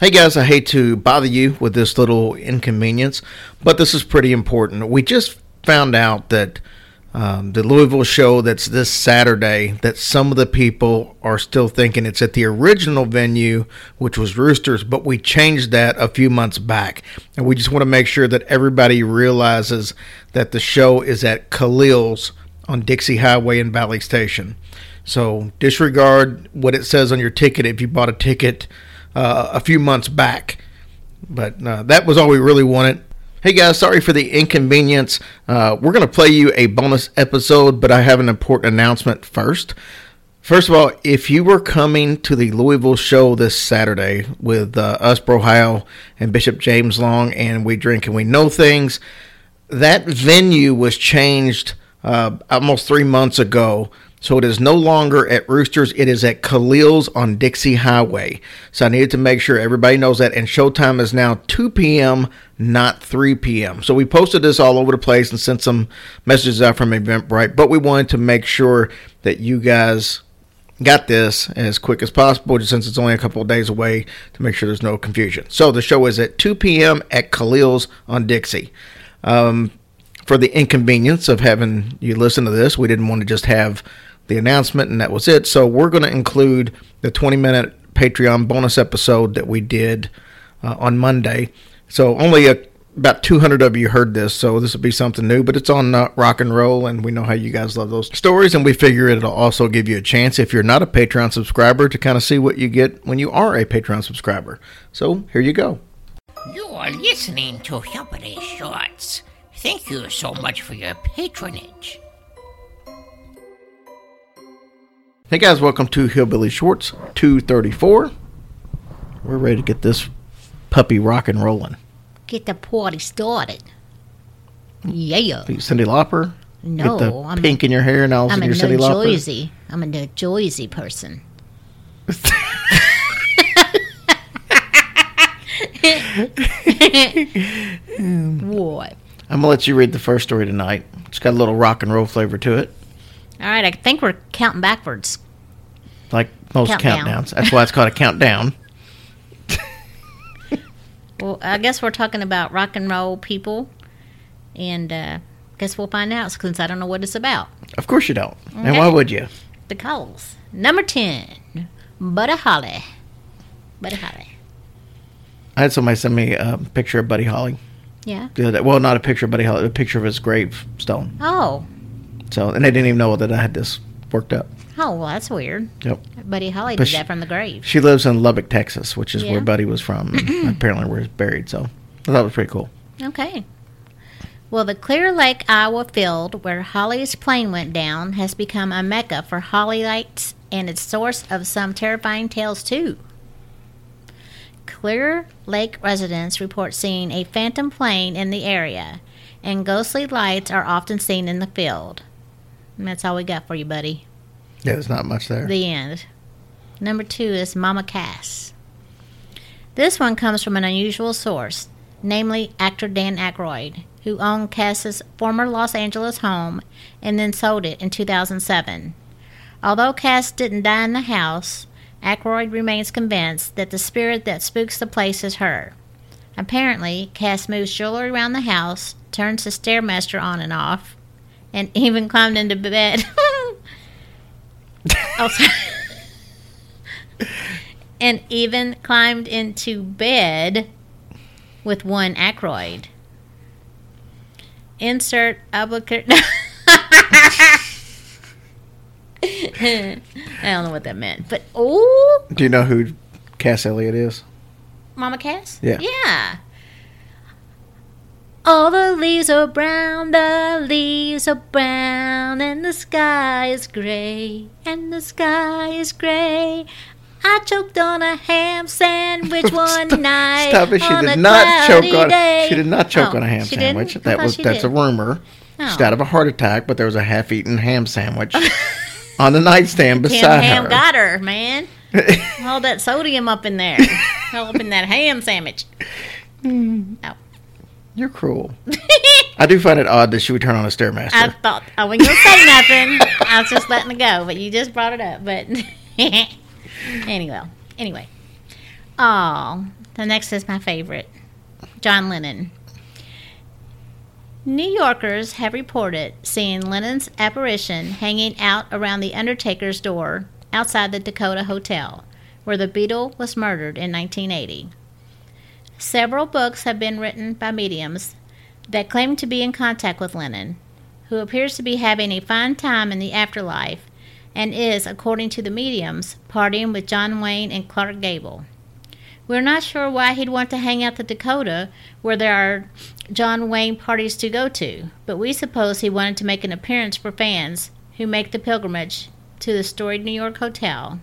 Hey guys, I hate to bother you with this little inconvenience, but this is pretty important. We just found out that um, the Louisville show that's this Saturday, that some of the people are still thinking it's at the original venue, which was Roosters, but we changed that a few months back. And we just want to make sure that everybody realizes that the show is at Khalil's on Dixie Highway in Valley Station. So disregard what it says on your ticket if you bought a ticket uh, a few months back. But uh, that was all we really wanted. Hey guys, sorry for the inconvenience. Uh, we're going to play you a bonus episode, but I have an important announcement first. First of all, if you were coming to the Louisville show this Saturday with uh, us, Brohio, and Bishop James Long, and We Drink and We Know Things, that venue was changed uh, almost three months ago so it is no longer at Roosters. It is at Khalil's on Dixie Highway. So I needed to make sure everybody knows that. And showtime is now 2 p.m., not 3 p.m. So we posted this all over the place and sent some messages out from Eventbrite. But we wanted to make sure that you guys got this as quick as possible, just since it's only a couple of days away, to make sure there's no confusion. So the show is at 2 p.m. at Khalil's on Dixie. Um, for the inconvenience of having you listen to this, we didn't want to just have the announcement, and that was it. So we're going to include the 20 minute Patreon bonus episode that we did uh, on Monday. So only a, about 200 of you heard this, so this will be something new, but it's on uh, rock and roll, and we know how you guys love those stories, and we figure it'll also give you a chance, if you're not a Patreon subscriber, to kind of see what you get when you are a Patreon subscriber. So here you go. You are listening to Hillbilly Shorts. Thank you so much for your patronage. Hey guys, welcome to Hillbilly Shorts 234. We're ready to get this puppy rock and rolling. Get the party started. Yeah. Are you Cyndi Lauper? No, Get the I'm pink in your hair and all of a I'm sudden a you're New Cyndi Lauper. Jersey. I'm a New Jersey person. what? I'm gonna let you read the first story tonight. It's got a little rock and roll flavor to it, All right, I think we're counting backwards. like most Countdown. countdowns. That's why it's called a countdown. Well, I guess we're talking about rock and roll people, and uh, guess we'll find out since I don't know what it's about. Of course you don't. And why would you? The calls. Number 10, Buddy Holly. Buddy Holly. I had somebody send me a picture of Buddy Holly. Yeah. the other day. Well, not a picture of Buddy Holly, a picture of his gravestone. Oh. So, and they didn't even know that I had this worked up. Oh, well, that's weird. Yep. Buddy Holly But did she- that from the grave. She lives in Lubbock, Texas, which is Yeah. where Buddy was from. apparently, where he's buried. So, I thought it was pretty cool. Okay. Well, the Clear Lake, Iowa field where Holly's plane went down has become a mecca for Hollyites and its source of some terrifying tales, too. Clear Lake residents report seeing a phantom plane in the area, and ghostly lights are often seen in the field. And that's all we got for you, buddy. Yeah, there's not much there. The end. Number two is Mama Cass. This one comes from an unusual source, namely actor Dan Aykroyd, who owned Cass's former Los Angeles home and then sold it in 2007. Although Cass didn't die in the house, Aykroyd remains convinced that the spirit that spooks the place is her. Apparently, Cass moves jewelry around the house, turns the stairmaster on and off, and even climbed into bed. Oh, and even climbed into bed with one Aykroyd. Insert obligatory. I don't know what that meant, but oh, Do you know who Cass Elliot is? Mama Cass. Yeah. Yeah. All the leaves are brown, the leaves are brown, and the sky is gray, and the sky is gray. I choked on a ham sandwich one Stop- night. Stop it! She did not choke on. day. She did not choke Oh, on a ham she didn't? sandwich. That was she that's did. a rumor. She Oh. died of a heart attack, but there was a half-eaten ham sandwich on the nightstand beside Ham her. Ham got her, man. All that sodium up in there. All up in that ham sandwich. Oh. You're cruel. I do find it odd that she would turn on a stairmaster. I thought I wasn't gonna say nothing. I was just letting it go, but you just brought it up. But anyway, anyway. Oh, the next is my favorite John Lennon. New Yorkers have reported seeing Lennon's apparition hanging out around the Undertaker's door outside the Dakota Hotel, where the Beatle was murdered in 1980. Several books have been written by mediums that claim to be in contact with Lennon, who appears to be having a fine time in the afterlife and is, according to the mediums, partying with John Wayne and Clark Gable. We're not sure why he'd want to hang out the Dakota where there are John Wayne parties to go to, but we suppose he wanted to make an appearance for fans who make the pilgrimage to the storied New York hotel.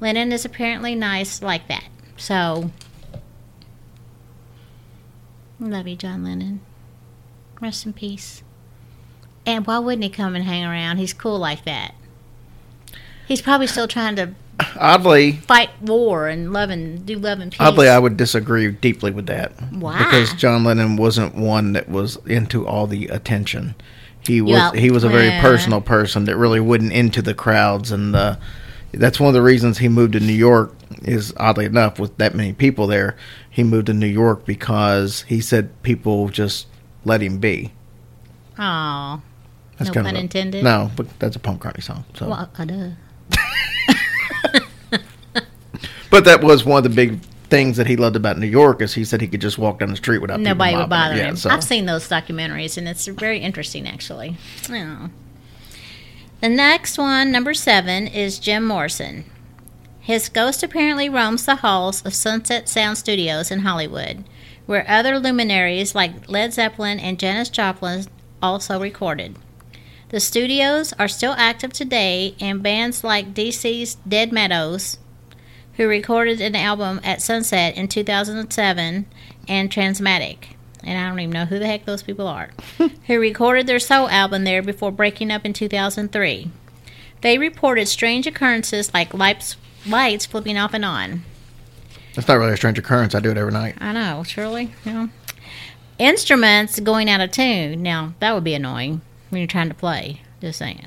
Lennon is apparently nice like that. So, love you, John Lennon. Rest in peace. And why wouldn't he come and hang around? He's cool like that. He's probably still trying to Oddly, fight war and love and do love and peace. oddly, I would disagree deeply with that. Why? Because John Lennon wasn't one that was into all the attention. He was Yeah, he was a very yeah. personal person that really wouldn't into the crowds, and the, that's one of the reasons he moved to New York. Is oddly enough, with that many people there, he moved to New York because he said people just let him be. Aw. That's No kind pun of a- intended. No, but that's a Paul McCartney song. So, Well, uh, duh. but that was one of the big things that he loved about New York is he said he could just walk down the street without Nobody would bother Yeah, him. so- I've seen those documentaries, and it's very interesting, actually. Oh. The next one, number seven, is Jim Morrison. His ghost apparently roams the halls of Sunset Sound Studios in Hollywood, where other luminaries like Led Zeppelin and Janis Joplin also recorded. The studios are still active today, and bands like DC's Dead Meadows, who recorded an album at Sunset in 2007, and Transmatic, and I don't even know who the heck those people are, who recorded their solo album there before breaking up in 2003. They reported strange occurrences like lights, lights flipping off and on. That's not really a strange occurrence. I do it every night. I know, surely. Know. Instruments going out of tune. Now, that would be annoying when you're trying to play. Just saying.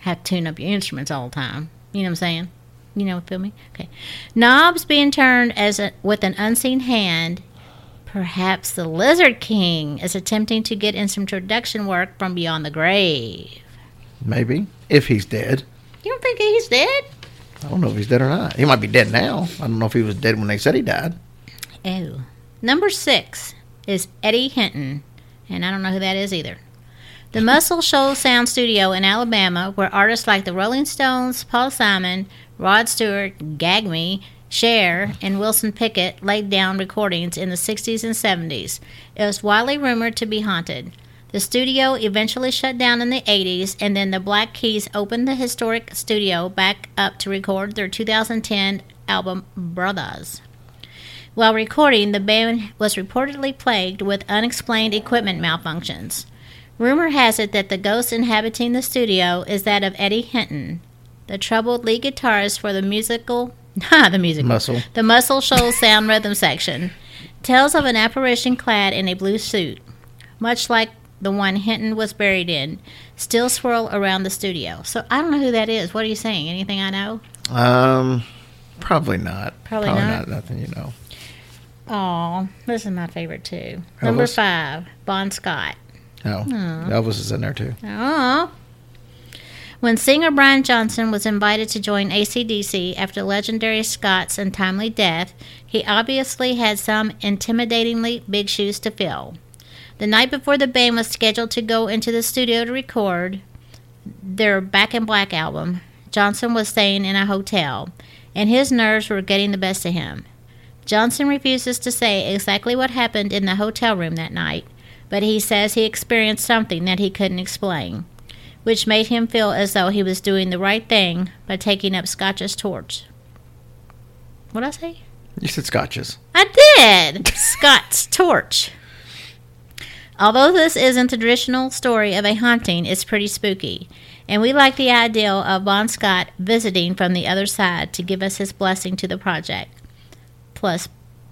Have to tune up your instruments all the time. You know what I'm saying? You know, what I feel me? Okay. Knobs being turned as a, with an unseen hand. Perhaps the Lizard King is attempting to get in some introduction work from beyond the grave. Maybe if he's dead. You don't think he's dead? I don't know if he's dead or not. He might be dead now. I don't know if he was dead when they said he died. Oh. Number six is Eddie Hinton, and I don't know who that is either. The Muscle Shoals Sound Studio in Alabama, where artists like the Rolling Stones, Paul Simon, Rod Stewart, Gag Me, Cher, and Wilson Pickett laid down recordings in the 60s and 70s. It was widely rumored to be haunted. The studio eventually shut down in the 80s, and then the Black Keys opened the historic studio back up to record their 2010 album Brothers. While recording, the band was reportedly plagued with unexplained equipment malfunctions. Rumor has it that the ghost inhabiting the studio is that of Eddie Hinton, the troubled lead guitarist for the musical, the musical, Muscle. the Muscle Shoals Sound Rhythm section. Tells of an apparition clad in a blue suit, much like the one Hinton was buried in, still swirl around the studio. So I don't know who that is. What are you saying? Anything I know? Um, probably not. Probably not. Nothing you know. Oh, this is my favorite too. Number five, Bon Scott. No, Elvis is in there too. Oh. When singer Brian Johnson was invited to join ACDC after legendary Scott's untimely death, he obviously had some intimidatingly big shoes to fill. The night before the band was scheduled to go into the studio to record their Back in Black album, Johnson was staying in a hotel, and his nerves were getting the best of him. Johnson refuses to say exactly what happened in the hotel room that night, but he says he experienced something that he couldn't explain, which made him feel as though he was doing the right thing by taking up Scotch's torch. What'd I say? You said scotches. I did! Scott's torch. Although this isn't the traditional story of a haunting, it's pretty spooky. And we like the idea of Bon Scott visiting from the other side to give us his blessing to the project. Plus,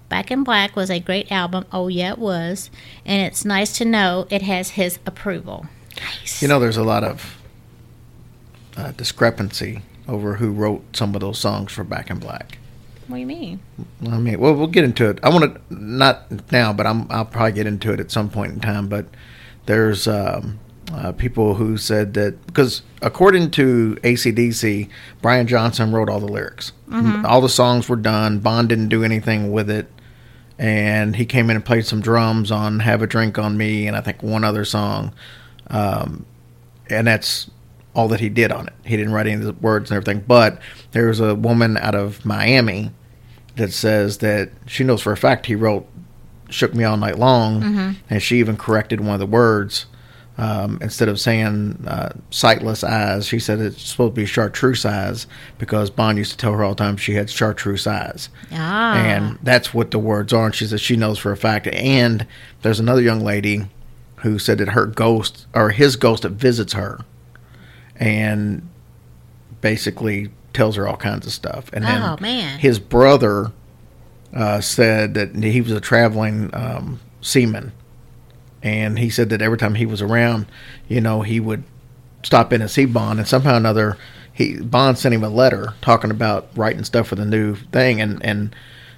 Back in Black was a great album. Oh, yeah, it was. And it's nice to know it has his approval. Nice. You know, there's a lot of uh, discrepancy over who wrote some of those songs for Back in Black. What do you mean? I mean, well, we'll get into it. I want to not now, but I'm I'll probably get into it at some point in time. But there's um, uh, people who said that because according to ACDC, Brian Johnson wrote all the lyrics. All the songs were done. Bond didn't do anything with it, and he came in and played some drums on "Have a Drink on Me" and I think one other song, um, and that's all that he did on it. He didn't write any of the words and everything. But there's a woman out of Miami that says that she knows for a fact he wrote "Shook Me All Night Long," and she even corrected one of the words. Um, instead of saying uh, sightless eyes, she said it's supposed to be chartreuse eyes because Bond used to tell her all the time she had chartreuse eyes. Ah. And that's what the words are. And she says she knows for a fact. And there's another young lady who said that her ghost, or his ghost that visits her, and basically tells her all kinds of stuff. And then Oh, man. his brother uh, said that he was a traveling um, seaman, and he said that every time he was around, you know, he would stop in and see Bond, and somehow or another, he Bond sent him a letter talking about writing stuff for the new thing, and and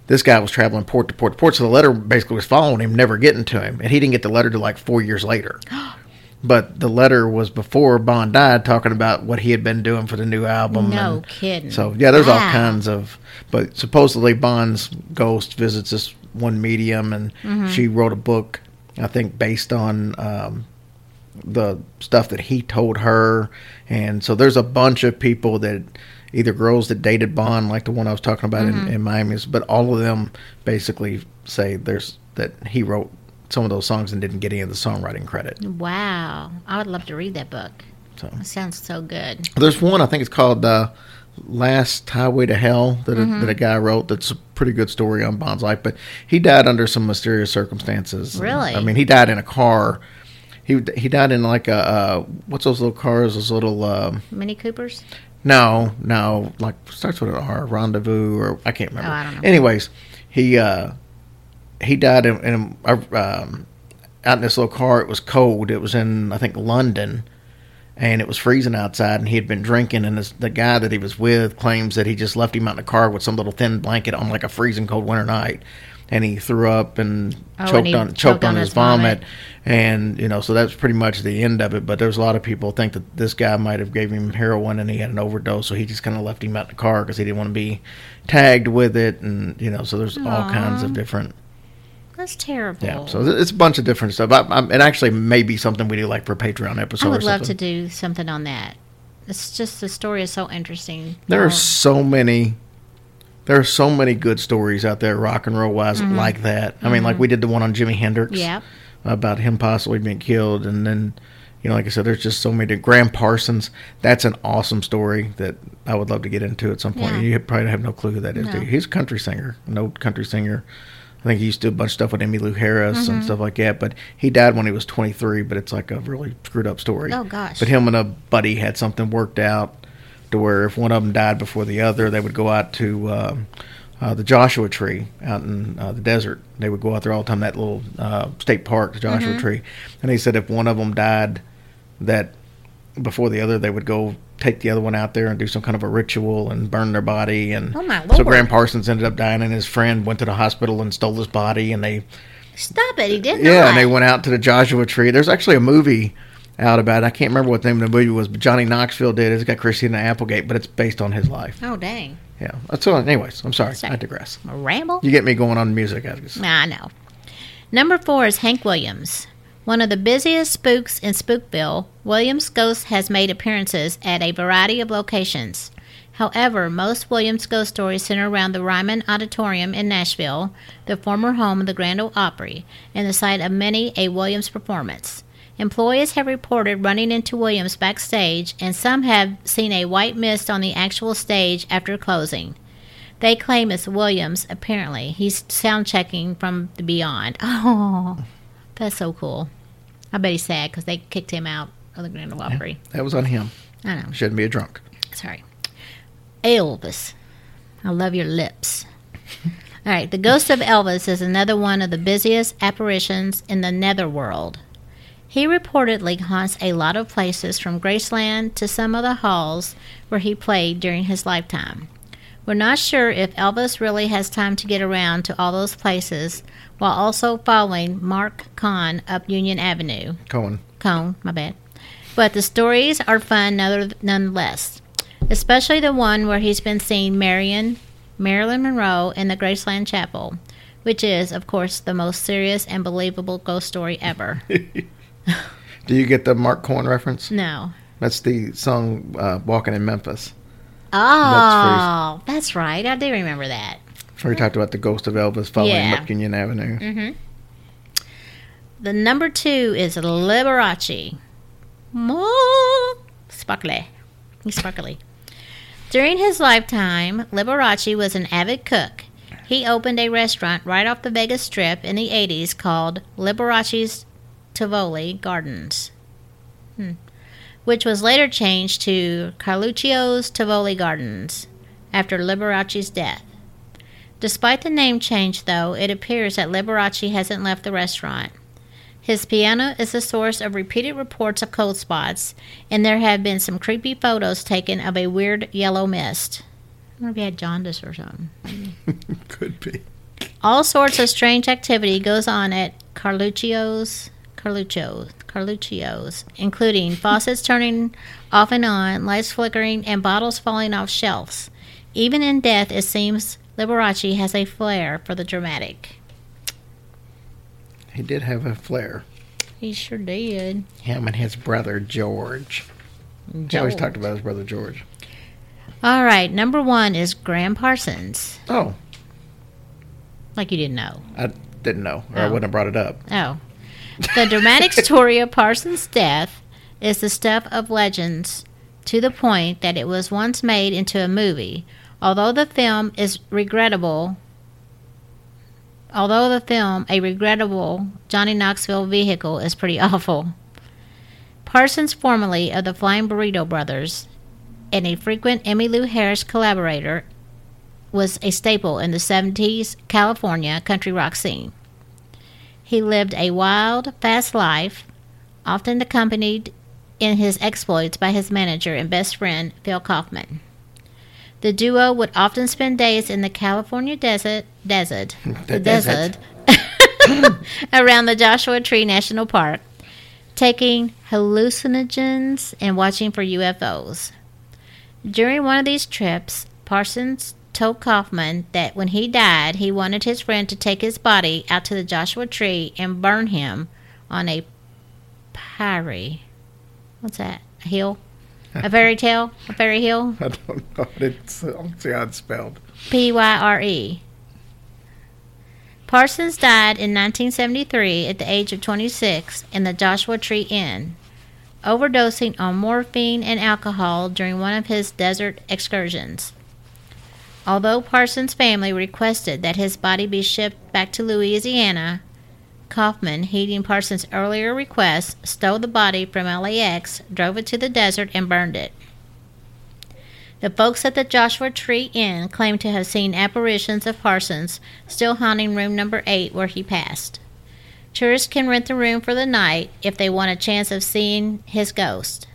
this guy was traveling port to port to port, so the letter basically was following him, never getting to him, and he didn't get the letter till like four years later. But the letter was before Bond died, talking about what he had been doing for the new album. No and kidding. So yeah, there's all kinds of. But supposedly Bond's ghost visits this one medium, and Mm-hmm. she wrote a book, I think, based on um, the stuff that he told her. And so there's a bunch of people that either girls that dated Bond, like the one I was talking about Mm-hmm. in, in Miami, but all of them basically say there's that he wrote some of those songs and didn't get any of the songwriting credit. Wow. I would love to read that book. So It sounds so good. There's one I think it's called uh, "Last Highway to Hell" that a, Mm-hmm. that a guy wrote. That's a pretty good story on Bond's life, but he died under some mysterious circumstances. Really? I mean, he died in a car. He he died in like a uh, what's those little cars? Those little um, Mini Coopers? no no like starts with an R rendezvous or I can't remember. Oh, I don't know. Anyways, he uh, he died in, in a, um, out in this little car. It was cold. It was in I think London, and it was freezing outside. And he had been drinking. And this, the guy that he was with claims that he just left him out in the car with some little thin blanket on like a freezing cold winter night. And he threw up and Oh, choked he on choked choked on on his vomit. vomit. And you know, so that's pretty much the end of it. But there's a lot of people think that this guy might have gave him heroin and he had an overdose, so he just kind of left him out in the car because he didn't want to be tagged with it. And you know, so there's all kinds of different That's terrible. yeah. So it's a bunch of different stuff. I, I, it actually may be something we do like for a Patreon episode. I would love to do something on that. It's just the story is so interesting. There are so many. There are so many good stories out there, rock and roll wise, like that. I mean, like we did the one on Jimi Hendrix. Mm-hmm. Yeah. about him possibly being killed, and then you know, like I said, there's just so many. Graham Parsons, that's an awesome story that I would love to get into at some point. Yeah. You probably have no clue who that is. do No. you? He's a country singer, an old country singer. I think he used to do a bunch of stuff with Emmylou Harris Mm-hmm. and stuff like that. But he died when he was 23. But it's like a really screwed up story. Oh, gosh. But him and a buddy had something worked out to where if one of them died before the other, they would go out to um, uh, the Joshua Tree out in uh, the desert. They would go out there all the time. That little uh, state park, the Joshua Mm-hmm. Tree. And he said if one of them died, that before the other, they would go take the other one out there and do some kind of a ritual and burn their body. And Oh, my so Graham Parsons ended up dying, and his friend went to the hospital and stole his body, and they Stop it. He did yeah, not. and they went out to the Joshua Tree. There's actually a movie out about it. I can't remember what the name of the movie was, but Johnny Knoxville did. it. It's got Christina Applegate, but it's based on his life. Oh, dang. Yeah. So, anyways, I'm sorry. Sorry. I digress. A ramble? You get me going on music. I guess. I know. Number four is Hank Williams. One of the busiest spooks in Spookville, Williams' ghost has made appearances at a variety of locations. However, most Williams' ghost stories center around the Ryman Auditorium in Nashville, the former home of the Grand Ole Opry, and the site of many a Williams performance. Employees have reported running into Williams backstage, and some have seen a white mist on the actual stage after closing. They claim it's Williams, apparently. He's sound checking from the beyond. Oh, that's so cool. I bet he's sad because they kicked him out of the Grand Ole Opry. That was on him. I know. Shouldn't be a drunk. Sorry. Elvis. I love your lips. All right. The ghost of Elvis is another one of the busiest apparitions in the netherworld. He reportedly haunts a lot of places from Graceland to some of the halls where he played during his lifetime. We're not sure if Elvis really has time to get around to all those places while also following Mark Kahn up Union Avenue. Cohen. Cone, my bad. But the stories are fun nonetheless, especially the one where he's been seeing Marion, Marilyn Monroe in the Graceland Chapel, which is, of course, the most serious and believable ghost story ever. Do you get the Mark Cohen reference? no. That's the song uh, "Walking in Memphis." Oh, that's right. I do remember that. We talked about the ghost of Elvis following Yeah. up Union Avenue. Mm-hmm. The number two is Liberace. More sparkly. He's sparkly. During his lifetime, Liberace was an avid cook. He opened a restaurant right off the Vegas Strip in the 80s called Liberace's Tivoli Gardens, hmm. Which was later changed to Carluccio's Tivoli Gardens after Liberace's death. Despite the name change, though, it appears that Liberace hasn't left the restaurant. His piano is the source of repeated reports of cold spots, and there have been some creepy photos taken of a weird yellow mist. I wonder if he had jaundice or something. Could be. All sorts of strange activity goes on at Carluccio's, Carluccio's, Carluccio's, including faucets turning off and on, lights flickering, and bottles falling off shelves. Even in death, it seems Liberace has a flair for the dramatic. He did have a flair. He sure did. Him and his brother George. He always talked about his brother George. All right, number one is Graham Parsons. Oh, Like you didn't know. I didn't know, or I Oh. wouldn't have brought it up. Oh. The dramatic story of Parsons' death is the stuff of legends to the point that it was once made into a movie. Although the film is regrettable, although the film, a regrettable Johnny Knoxville vehicle, is pretty awful. Parsons, formerly of the Flying Burrito Brothers, and a frequent Emmylou Harris collaborator, was a staple in the 70s California country rock scene. He lived a wild, fast life, often accompanied in his exploits by his manager and best friend, Phil Kaufman. The duo would often spend days in the California desert, desert, the desert. around the Joshua Tree National Park, taking hallucinogens and watching for UFOs. During one of these trips, Parsons told Kaufman that when he died, he wanted his friend to take his body out to the Joshua Tree and burn him on a pyre. What's that? A hill? A fairy tale? A fairy hill? I don't know. It's, I don't see how it's spelled. P Y R E. Parsons died in 1973 at the age of 26 in the Joshua Tree Inn, overdosing on morphine and alcohol during one of his desert excursions. Although Parsons' family requested that his body be shipped back to Louisiana, Kaufman, heeding Parsons' earlier request, stole the body from LAX, drove it to the desert, and burned it. The folks at the Joshua Tree Inn claim to have seen apparitions of Parsons still haunting room number 8 where he passed. Tourists can rent the room for the night if they want a chance of seeing his ghost.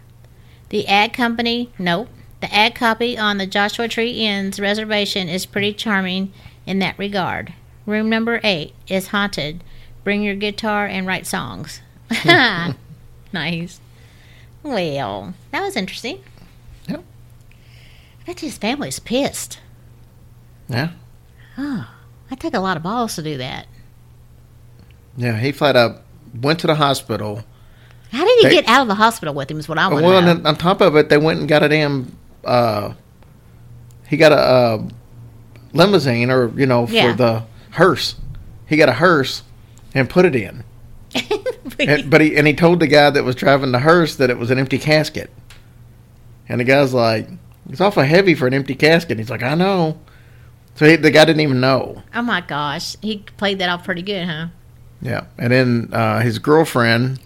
The ad company, nope, the ad copy on the Joshua Tree Inn's reservation is pretty charming in that regard. Room number 8 is haunted. Bring your guitar and write songs. nice. Well, that was interesting. Yep. I bet his family's pissed. Yeah. Oh, I take a lot of balls to do that. Yeah, he flat out went to the hospital. How did he They- get out of the hospital with him? Is what I want well, to know. then on top of it, they went and got a damn. Uh, he got a uh, limousine, or you know, for Yeah. the hearse. He got a hearse and put it in. And, but he and he told the guy that was driving the hearse that it was an empty casket. And the guy's like, "It's awful heavy for an empty casket." He's like, "I know." So he, the guy didn't even know. oh my gosh, he played that off pretty good, huh? Yeah, and then uh, his girlfriend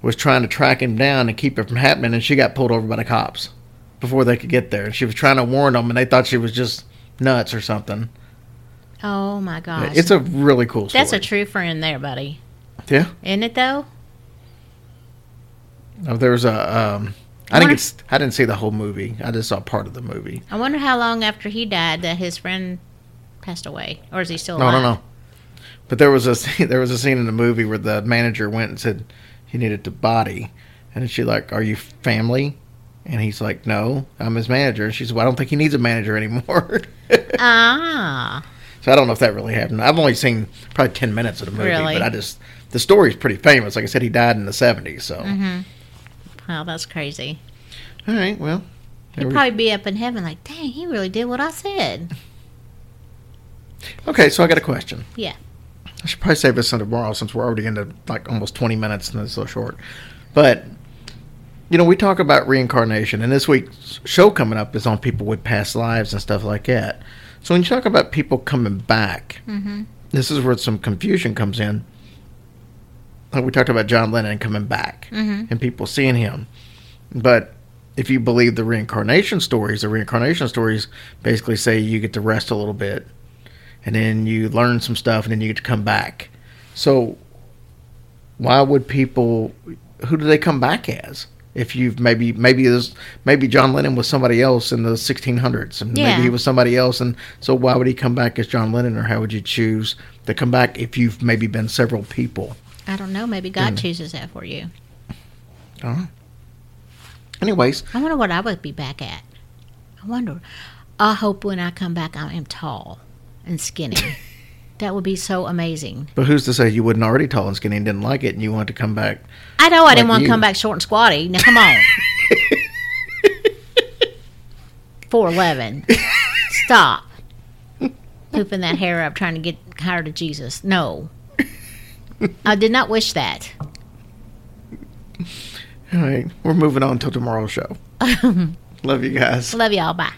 was trying to track him down and keep it from happening, and she got pulled over by the cops before they could get there. And she was trying to warn them, and they thought she was just nuts or something. Oh my gosh, It's a really cool story. that's a true friend there, buddy. yeah. Isn't it though? Uh, There was a um, I didn't get, s- I didn't see the whole movie. I just saw part of the movie. I wonder how long after he died that his friend passed away, or is he still alive? no, no. No. But there was a scene- there was a scene in the movie where the manager went and said he needed to body, and she like, "Are you family?" And he's like, "No, I'm his manager." And she said, "Well, I don't think he needs a manager anymore." Ah, so I don't know if that really happened. I've only seen probably ten minutes of the movie, Really? but I just the story's pretty famous. Like I said, he died in the '70s. So, Mm-hmm. wow, that's crazy. all right, well, He'd we- probably be up in heaven like, dang, he really did what I said. okay. So I got a question. Yeah. I should probably save this until tomorrow since we're already into like almost 20 minutes and it's so short. But, you know, we talk about reincarnation, and this week's show coming up is on people with past lives and stuff like that. So when you talk about people coming back, Mm-hmm. this is where some confusion comes in. Like we talked about John Lennon coming back Mhm. and people seeing him. But if you believe the reincarnation stories, the reincarnation stories basically say you get to rest a little bit and then you learn some stuff and then you get to come back. So why would people who do they come back as? If you've maybe maybe this maybe John Lennon was somebody else in the 1600s and Yeah. maybe he was somebody else and so why would he come back as John Lennon or how would you choose to come back if you've maybe been several people? I don't know. Maybe God Mm. chooses that for you. Know. Anyways, I wonder what I would be back at. I wonder. I hope when I come back, I am tall and skinny. that would be so amazing. but who's to say you wouldn't already tall and skinny and didn't like it and you want to come back? I know I didn't want to come back short and squatty. Now come on. Four eleven. Stop. Pooping that hair up, trying to get higher to Jesus. No. I did not wish that. All right, we're moving on till tomorrow's show. Love you guys. Love y'all. Bye.